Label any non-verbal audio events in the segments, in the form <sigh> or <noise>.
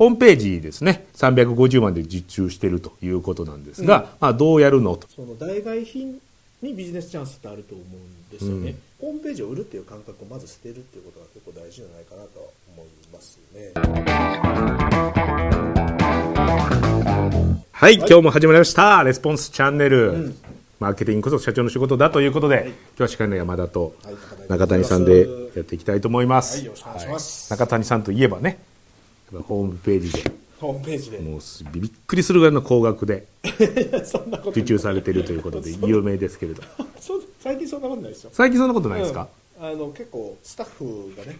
ホームページですね、350万で受注しているということなんですが、うん。まあ、どうやるのと。その代替品にビジネスチャンスってあると思うんですよね、ホームページを売るっていう感覚をまず捨てるっていうことが結構大事じゃないかなとは思いますね。はい、今日も始まりました。レスポンスチャンネル。ん。マーケティングこそ社長の仕事だということで、い。今日は司会の山田とはい中谷さんでやっていきたいと思います。はい。中谷さんといえばね、ホームページで、ホームページで。もうすびっくりするぐらいの高額で。<laughs> 受注されているということで有名ですけれど。最近そんなことないですよ。最近そんなことないですか、うん。あの結構スタッフがね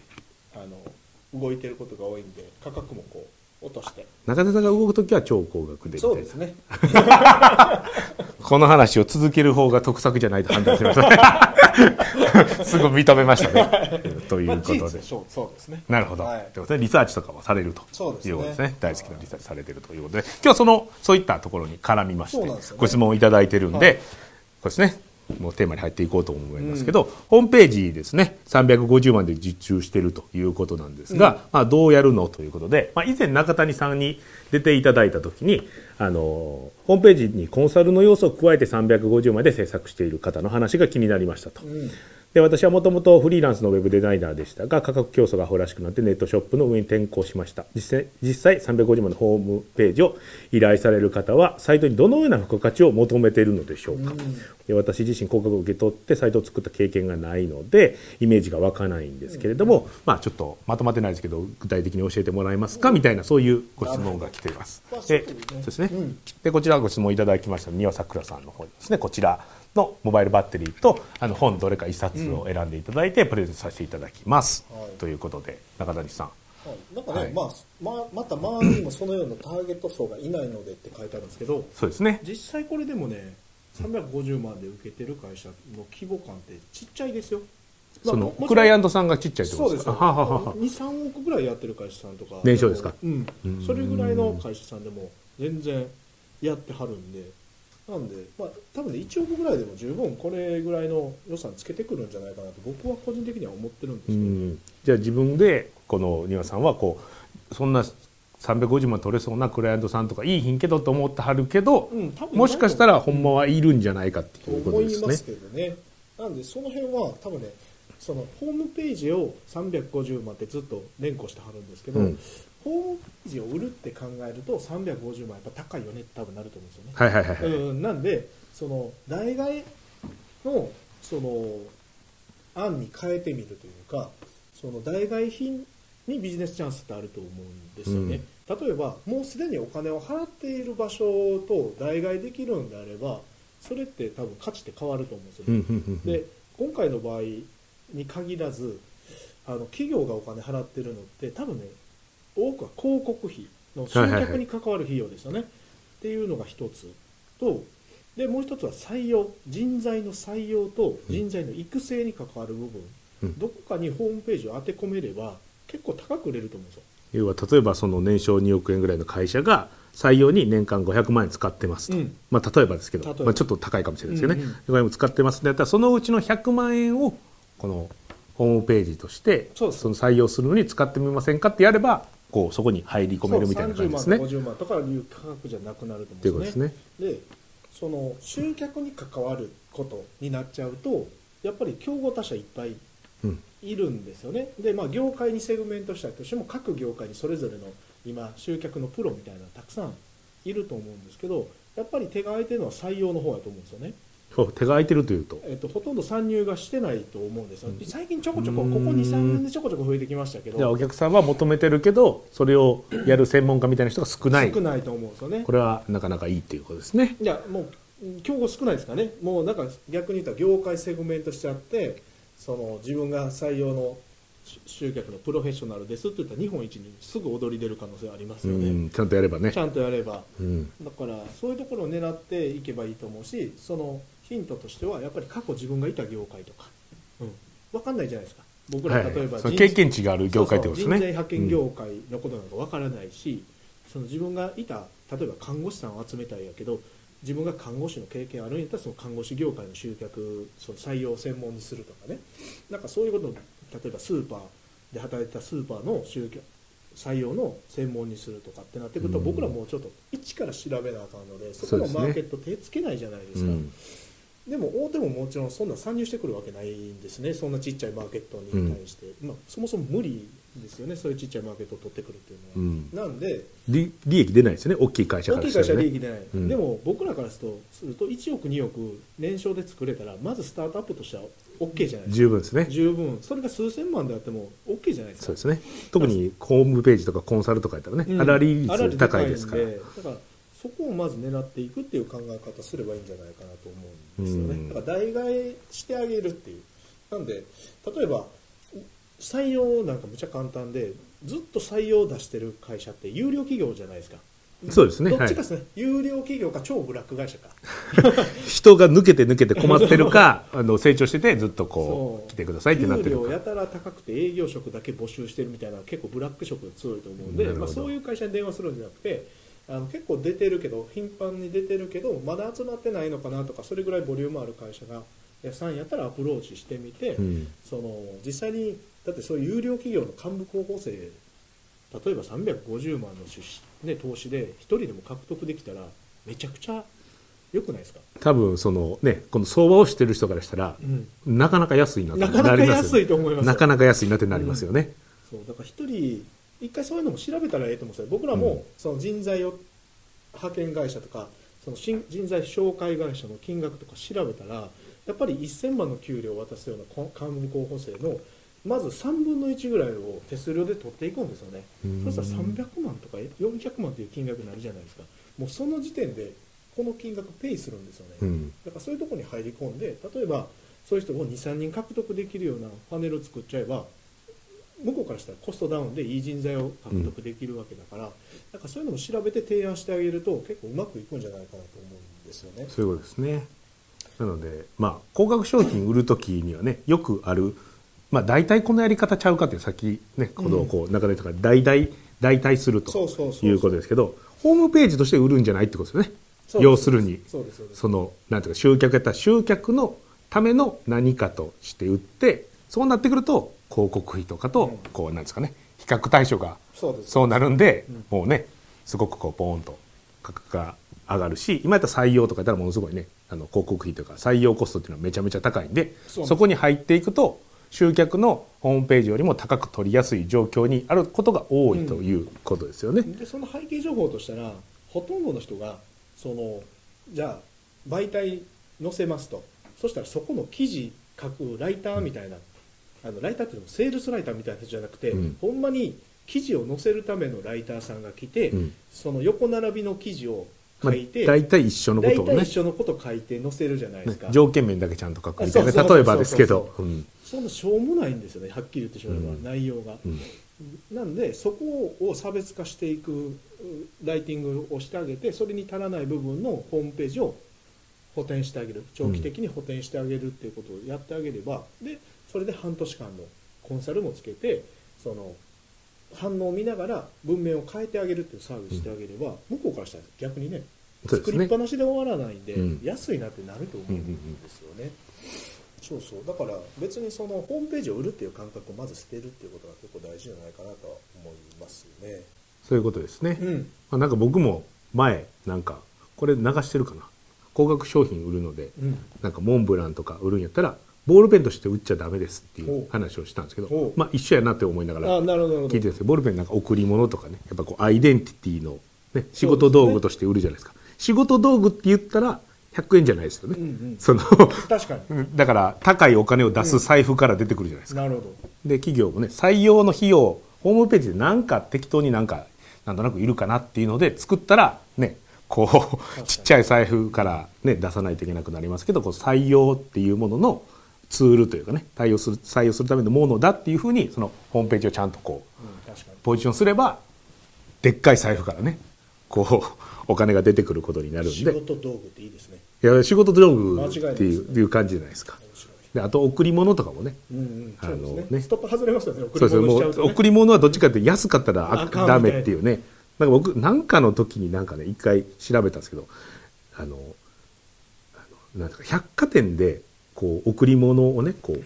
あの動いてることが多いんで価格もこう落として。中谷さんが動くときは超高額でそうですね。<laughs> この話を続ける方が得策じゃないと判断しました。<laughs> すぐ認めましたね。ということで。まあ。そうですね。なるほど。はい。ということで、リサーチとかもされると。いうことですね。大好きなリサーチされてるということで、今日はその、そういったところに絡みまして、ね。ご質問をいただいてるんで、はい。これですね、もうテーマに入っていこうと思いますけど、ホームページですね、350万で受注しているということなんですが、まあ、どうやるのということで、まあ、以前中谷さんに出ていただいたときに、あの、ホームページにコンサルの要素を加えて350万で制作している方の話が気になりましたと。うんで私はもともとフリーランスのウェブデザイナーでしたが価格競争がアホらしくなってネットショップの運営に転向しました。実際実際350万のホームページを依頼される方はサイトにどのような付加価値を求めているのでしょうか、で私自身広告を受け取ってサイトを作った経験がないのでイメージが湧かないんですけれども、まあちょっとまとまってないですけど具体的に教えてもらえますかみたいなそういうご質問が来ています。まそうですね。でこちらご質問いただきました。宮さくらさんの方ですね。こちらのモバイルバッテリーとあの本どれか一冊を選んでいただいてプレゼントさせていただきます、はい。ということで中谷さん。はい、なんかね、はい。まあままた周りにもそのようなターゲット層がいないのでって書いてあるんですけどそうですね。実際これでもね350万で受けてる会社の規模感ってちっちゃいですよ。そのまあもクライアントさんがちっちゃいってこそうです。かはははは。23億ぐらいやってる会社さんとか年商ですか？うんうん。それぐらいの会社さんでも全然やってはるんでなんで、まあ、多分ね1億ぐらいでも十分これぐらいの予算つけてくるんじゃないかなと僕は個人的には思ってるんですけうど、ん。じゃあ自分でこの庭さんはこうそんな350万取れそうなクライアントさんとかいい品けどと思ってはるけど、うんもしかしたらほんまはいるんじゃないかってということですね。思いますけどね。なんでその辺は多分ねそのホームページを350万ってずっと連呼してはるんですけど、うんホームページを売るって考えると350万やっぱ高いよねって多分なると思うんですよね、はいはいはいはい、うん、なんでその代替のその案に変えてみるというかその代替品にビジネスチャンスってあると思うんですよね、例えばもうすでにお金を払っている場所と代替できるんであればそれって多分価値って変わると思うんですよね、うんうんうんうん。で今回の場合に限らずあの企業がお金払ってるのって多分ね多くは広告費の集客に関わる費用ですよね、っていうのが一つとでもう一つは採用人材の採用と人材の育成に関わる部分、うん。どこかにホームページを当て込めれば結構高く売れると思うんですよ。要は例えばその年商2億円ぐらいの会社が採用に年間500万円使ってますと、うん。まあ、例えばですけどまあ、ちょっと高いかもしれないですけどね、うんうん。500万円使ってますってやったらそのうちの100万円をこのホームページとしてその採用するのに使ってみませんかってやればこうそこに入り込めるみたいな感じですね。そう30万と50万とかいう価格じゃなくなると思うんでことですすねね。でその集客に関わることになっちゃうとやっぱり競合他社いっぱいうんいるんですよねで、まあ、業界にセグメントしたとしても各業界にそれぞれの今集客のプロみたいなのたくさんいると思うんですけどやっぱり手が空いてるのは採用の方だと思うんですよね、手が空いてるというと。えっと、ほとんど参入がしてないと思うんですよ。最近ちょこちょこここ23年でちょこちょこ増えてきましたけど。じゃあお客さんは求めてるけどそれをやる専門家みたいな人が少ない。少ないと思うんですよね。これはなかなかいいっていうことですね。いやもう競合少ないですかね。もうなんか逆に言ったら業界セグメントしちゃってその自分が採用のし集客のプロフェッショナルですって言ったら日本一にすぐ踊り出る可能性ありますうよね、んちゃんとやればね。ち。ゃんとやれば。うん。だからそういうところを狙っていけばいいと思うしそのヒントとしてはやっぱり過去自分がいた業界とか、うん、分かんないじゃないですか。僕らはい例えば、その経験値がある業界ってことですね。人材派遣業界のことなんか分からないし、その自分がいた例えば看護師さんを集めたいやけど自分が看護師の経験あるんやったらその看護師業界の集客その採用を専門にするとかね。なんかそういうことを例えばスーパーで働いてたスーパーの集客採用の専門にするとかってなってくると、うん。僕らもうちょっと一から調べなあかんのでそこのマーケット手つけないじゃないですか。うんでも大手ももちろんそんな参入してくるわけないんですね、そんなちっちゃいマーケットに対して、まあ、そもそも無理ですよね、そういうちっちゃいマーケットを取ってくるっていううのは。ん。なんで、利利益出ないですよね。大きい会社から大きい会社は利益出ない、うん。でも僕らからするとすると1億、2億年商で作れたら、まずスタートアップとしては OK じゃないですか、十分ですね。十分、それが数千万であっても OK じゃないですか。そうですね。特にホームページとかコンサルとかやったらね、うん。粗利率高いですから。だからそこをまず狙っていくっていう考え方すればいいんじゃないかなと思うんですよね、うん。だから代替えしてあげるっていう。なんで例えば採用なんかむちゃ簡単でずっと採用を出してる会社って有料企業じゃないですか。そうですね。どっちかですね、有料企業か超ブラック会社か。<laughs> 人が抜けて抜けて困ってるか <laughs> あの成長しててずっとこそう。来てくださいってなって給るか。料やたら高くて営業職だけ募集してるみたいな結構ブラック職が強いと思うんで、まあ、そういう会社に電話するんじゃなくてあの結構出てるけど頻繁に出てるけどまだ集まってないのかなとかそれぐらいボリュームある会社が屋さんやったらアプローチしてみて、うん。その実際にだってそういう有料企業の幹部候補生例えば350万の出資、ね、投資で1人でも獲得できたらめちゃくちゃ良くないですか、多分そのねこの相場をしてる人からしたらうん、なかなか安いなとなかなかります安いと思いますよ。なかなか安いなってなりますよね、そうだから一人一回そういうのも調べたらええと思うんですよ。僕らもその人材を派遣会社とかその新人材紹介会社の金額とか調べたらやっぱり1000万の給料を渡すようなこ幹部候補生のまず3分の1ぐらいを手数料で取っていくんですよね。うん。そしたら300万とか400万という金額になるじゃないですか。もうその時点でこの金額ペイするんですよね、うん。だからそういうところに入り込んで例えばそういう人を23人獲得できるようなパネルを作っちゃえば向こうからしたらコストダウンでいい人材を獲得できるわけだから、なんかそういうのも調べて提案してあげると結構うまくいくんじゃないかなと思うんですよね。そういうことですね。なのでまあ高額商品売るときにはね <laughs> よくあるまあ大体このやり方ちゃうかってさっきねこのこう中根とか代替代替するということですけどホームページとして売るんじゃないってことですよね。要するにそのなんていうか集客やったら集客のための何かとして売ってそうなってくると広告費とかとうん。こうなんですかね比較対象がそうなるんで、うん。もうねすごくこうポーンと価格が上がるし今やったら採用とかやったらものすごいねあの広告費とか採用コストっていうのはめちゃめちゃ高いんでそこに入っていくと集客のホームページよりも高く取りやすい状況にあることが多いということですよね。でその背景情報としたらほとんどの人がそのじゃあ媒体載せますと。そしたらそこの記事書くライターみたいな、あのライターっていうのもセールスライターみたいな人じゃなくて、うん。ほんまに記事を載せるためのライターさんが来て、うん。その横並びの記事をまあ書いて、大体一緒のことをね。一緒のこと書いて載せるじゃないですか、ね条件面だけちゃんと書く。みたいな例えばですけど。そんなしょうもないんですよねはっきり言ってしまえば、うん。内容が。うん。なんでそこを差別化していくうライティングをしてあげてそれに足らない部分のホームページを補填してあげる。長期的に補填してあげるっていうことをやってあげれば、でそれで半年間のコンサルもつけてその反応を見ながら文面を変えてあげるっていうサービスしてあげれば、向こうからしたら逆にね。作りっぱなしで終わらないんで、うん。安いなってなると思うんですよね。そうそう。だから別にそのホームページを売るっていう感覚をまず捨てるっていうことが結構大事じゃないかなとは思いますね。そういうことですね。うん、まあ、なんか僕も前なんかこれ流してるかな。高額商品売るのでうん、なんかモンブランとか売るんやったらボールペンとして売っちゃダメですっていう話をしたんですけどまあ一緒やなって思いながら聞いてるんですけどボールペンなんか贈り物とかねやっぱこうアイデンティティの、ね、仕事道具として売るじゃないですか。仕事道具って言ったら100円じゃないですよね、うんうん。その確かだから高いお金を出す財布から出てくるじゃないですか、になるほど。で企業もね採用の費用ホームページでなんか適当になんかなんとなくいるかなっていうので作ったらねこうちっちゃい財布からね出さないといけなくなりますけどこう採用っていうもののツールというかね対応する採用するためのものだっていうふうにそのホームページをちゃんとこううんポジションすればでっかい財布からねこう <laughs> お金が出てくることになるん仕で事道具っていいですね。いや仕事道具っていないですいういう感じじゃないですか。であと贈り物とかもね。うんうんあのそうですね。ね。ストップ外れますよね。送り物ね、贈り物はどっちかって安かったらダメっていうね。なんか僕なんかの時になんかね一回調べたんですけどあのあのなんですか百貨店でこう贈り物をねこう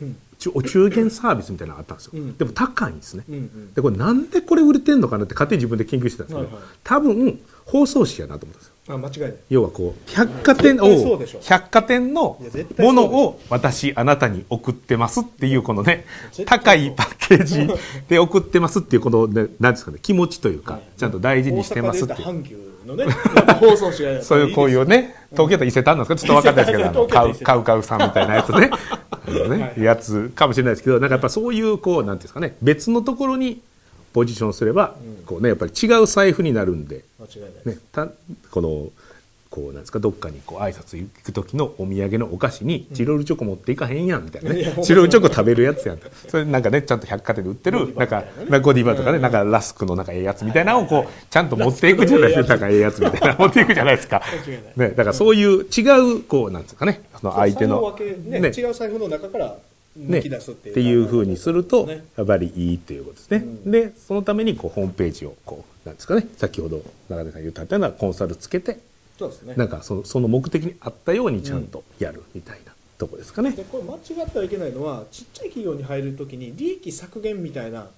お中元サービスみたいなのがあったんですよ、うん。でも高いんですね、うんうん。でこれなんでこれ売れてんのかなって勝手に自分で研究してたんですけど、はいはい。多分包装紙やなと思ったんですよ。あ間違いない。要はこう百貨店を百貨店のものを私あなたに送ってますっていうこのね高いパッケージで送ってますっていうこのねなんですかね気持ちというかはい。ちゃんと大事にしてますっていうのね。放送紙が <laughs> そういうこういうね東京だと伊勢丹なんですか？ちょっと分かんないですけどカウカウカウさんみたいなやつね。<laughs> あのねはいやつかもしれないですけどなんかやっぱそういうこうなんていうんですかね別のところにポジションすればこうねやっぱり違う財布になるんで。ね、たこのこうなんですかどっかにこう挨拶行く時のお土産のお菓子にチロルチョコ持っていかへんやんみたいないやほんチロルチョコ食べるやつやんそれなんかねちゃんと百貨店で売ってるなんかゴディバとかねなんかラスクのなんかええやつみたいなのをこうちゃんと持っていくじゃないですか。なんかええやつみたいなの持っていくじゃないですか。ねだからそういう違うこうなんですかね。その相手のねね。違う財布の中からね、っていう,、ふうにするとね。やっぱりいいっていうことですね、うん。でそのためにこうホームページをこうなんですかね。先ほど中根さん言ったようなコンサルつけてそうですねなんかそのその目的に合ったようにちゃんとやるみたいなとこですかね。でこれ間違ってはいけないのはちっちゃい企業に入るときに利益削減みたいな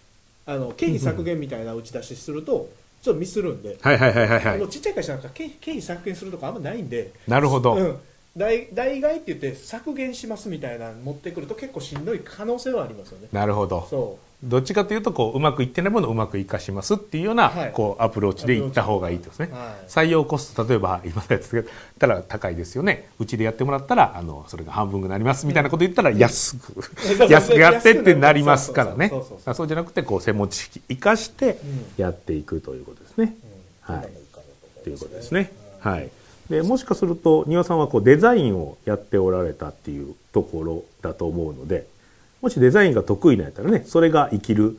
あの経費削減みたいな打ち出しするとちょっとミスるんで、はいはいはいはいはい。あのちっちゃい会社なんか経経費削減するとかあんまないんで、なるほど。うん、代代替えって言って削減しますみたいなの持ってくると結構しんどい可能性はありますよね。なるほど。そどっちかというとこううまくいってないものをうまく活かしますっていうような、はい。こうアプローチでいった方がいいですね。はい。採用コスト例えば今のやつやったら高いですよね。うちでやってもらったらあのそれが半分になりますみたいなこと言ったら安く、<laughs> そう安くやってってなりますからね。そうじゃなくてこう専門知識生かしてやっていくということですね。うん。はい。ということですね。ね。はい。でもしかすると丹羽さんはこうデザインをやっておられたっていうところだと思うので、もしデザインが得意なんやったらね、それが生きる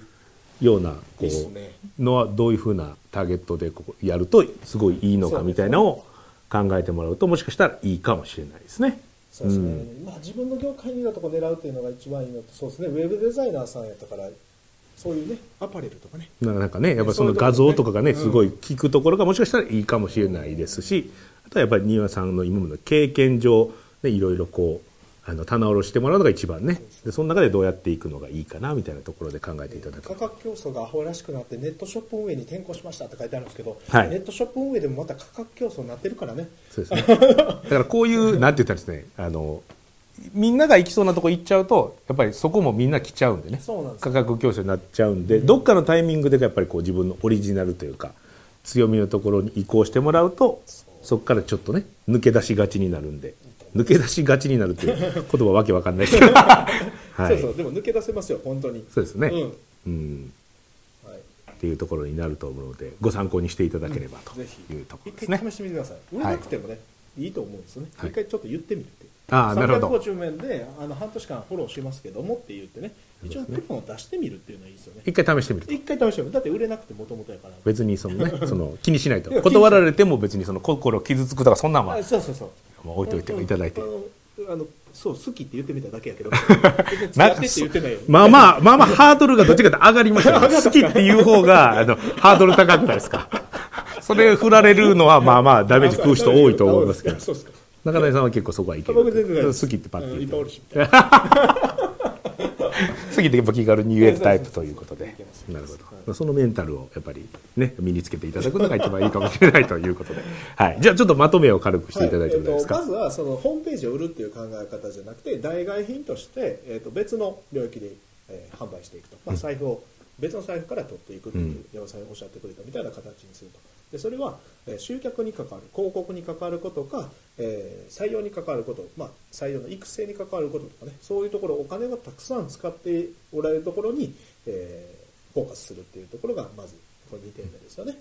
ようなこうのはどういうふうなターゲットでここやるとすごいいいのかみたいなのを考えてもらうともしかしたらいいかもしれないですね。そうですね、まあ、自分の業界にいるとこ狙うっていうのが一番いいのとそうですね。ウェブデザイナーさんやったからそういうねアパレルとかね。なんかねやっぱその画像とかがねねすごい聞くところがもしかしたらいいかもしれないですしあとはやっぱり丹羽さんの今までの経験上ねいろいろこうあの棚卸してもらうのが一番ね。でその中でどうやっていくのがいいかなみたいなところで考えていただく。価格競争がアホらしくなってネットショップ運営に転向しましたって書いてあるんですけど、はい。ネットショップ運営でもまた価格競争になってるからね。そうですね。だからこういう <laughs> なんて言ったらですねあのみんなが行きそうなとこ行っちゃうとやっぱりそこもみんな来ちゃうんでね。そうなんです価格競争になっちゃうんで、どっかのタイミングでやっぱりこう自分のオリジナルというか強みのところに移行してもらうとそこからちょっとね抜け出しがちになるんで抜け出しがちになるっていう <laughs> 言葉わけわかんないですけど。<laughs> はい。そうそうでも抜け出せますよ本当に。そうですね、うん。うん。はい、っていうところになると思うのでご参考にしていただければというところ一ですね、回試してみてください。売れなくてもね、い、いと思うんですよね、はい。一回ちょっと言ってみるって。ああなるほど。350面であの半年間フォローしますけどもって言ってね一応クーポンを出してみるっていうのはいいですよね。一回試してみると。一回試してみる。だって売れなくてもともとやから。別にそのね <laughs> その気にしないと。断られても別にその心傷つくとかそんなんはあそうそうそうもう置いといていただいて。あのそう好きって言ってみただけやけど。<laughs> まあまあまあまあハードルがどっちかというと上がりまし <laughs> た。ね好きっていう方があのハードル高くないですか。それ振られるのはまあまあダメージ食う人多いと思いますけど。中谷さんは結構そこはいける。好きってパッて言って。<laughs> 好きってやっぱ気軽に言えるタイプということで。なるほどそのメンタルをやっぱりね身につけていただくのが一番いいかもしれないということで。<laughs> はい。じゃあちょっとまとめを軽くしていただいてもいいですか、はい。えーとまずはそのホームページを売るっていう考え方じゃなくて代替品として、えー、と別の領域で、えー販売していくと、まあ、財布を別の財布から取っていくっていう、うん。山さんがおっしゃってくれたみたいな形にすると。でそれは、えー集客に関わる広告に関わることか、えー採用に関わること、まあ、採用の育成に関わることとかね。そういうところお金がたくさん使っておられるところに、えーフォーカスするっていうところがまずこの2点目ですよね。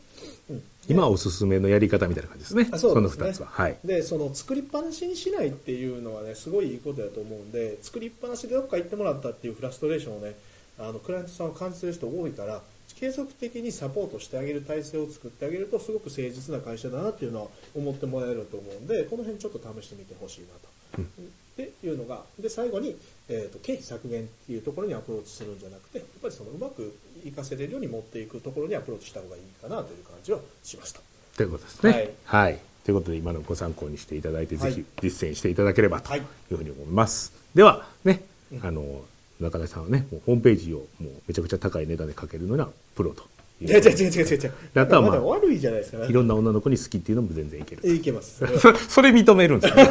うん。今おすすめのやり方みたいな感じですね。あそうのですね。2つは。はい。でその作りっぱなしにしないっていうのはねすごいいいことだと思うんで作りっぱなしでどっか行ってもらったっていうフラストレーションをねあのクライアントさんを感じてる人多いから継続的にサポートしてあげる体制を作ってあげるとすごく誠実な会社だなっていうのは思ってもらえると思うんでこの辺ちょっと試してみてほしいなと。っていうのがで最後に、えー、と経費削減っていうところにアプローチするんじゃなくてやっぱりそのうまく活かせれるように持っていくところにアプローチした方がいいかなという感じはしました。ということですね。はい。はい、ということで今のご参考にしていただいて、はい。ぜひ実践していただければとはいいうふうに思います、ではねあの中谷さんはねもうホームページをもうめちゃくちゃ高い値段でかけるのがプロといや違う違う違う違う。違うであとはまあ悪いじゃないですか。いろんな女の子に好きっていうのも全然いけるえいけます。<laughs> そそれ認めるんですね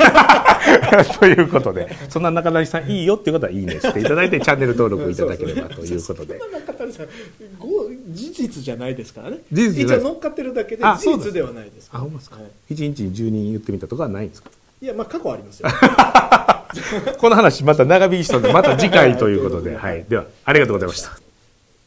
と <laughs> いうことで。そんな中谷さんいいよっていうことはいいねしていただいてチャンネル登録いただければということで。そんな中谷さんご事実じゃないですからね。事実じゃない。一応乗っかってるだけであそうです事実ではないです。あほんまですか、はい。一日に10人言ってみたとかはないんですか。いやまあ過去ありますよ。<laughs> この話また長引きそうでまた次回ということで、はい、ではありがとうございました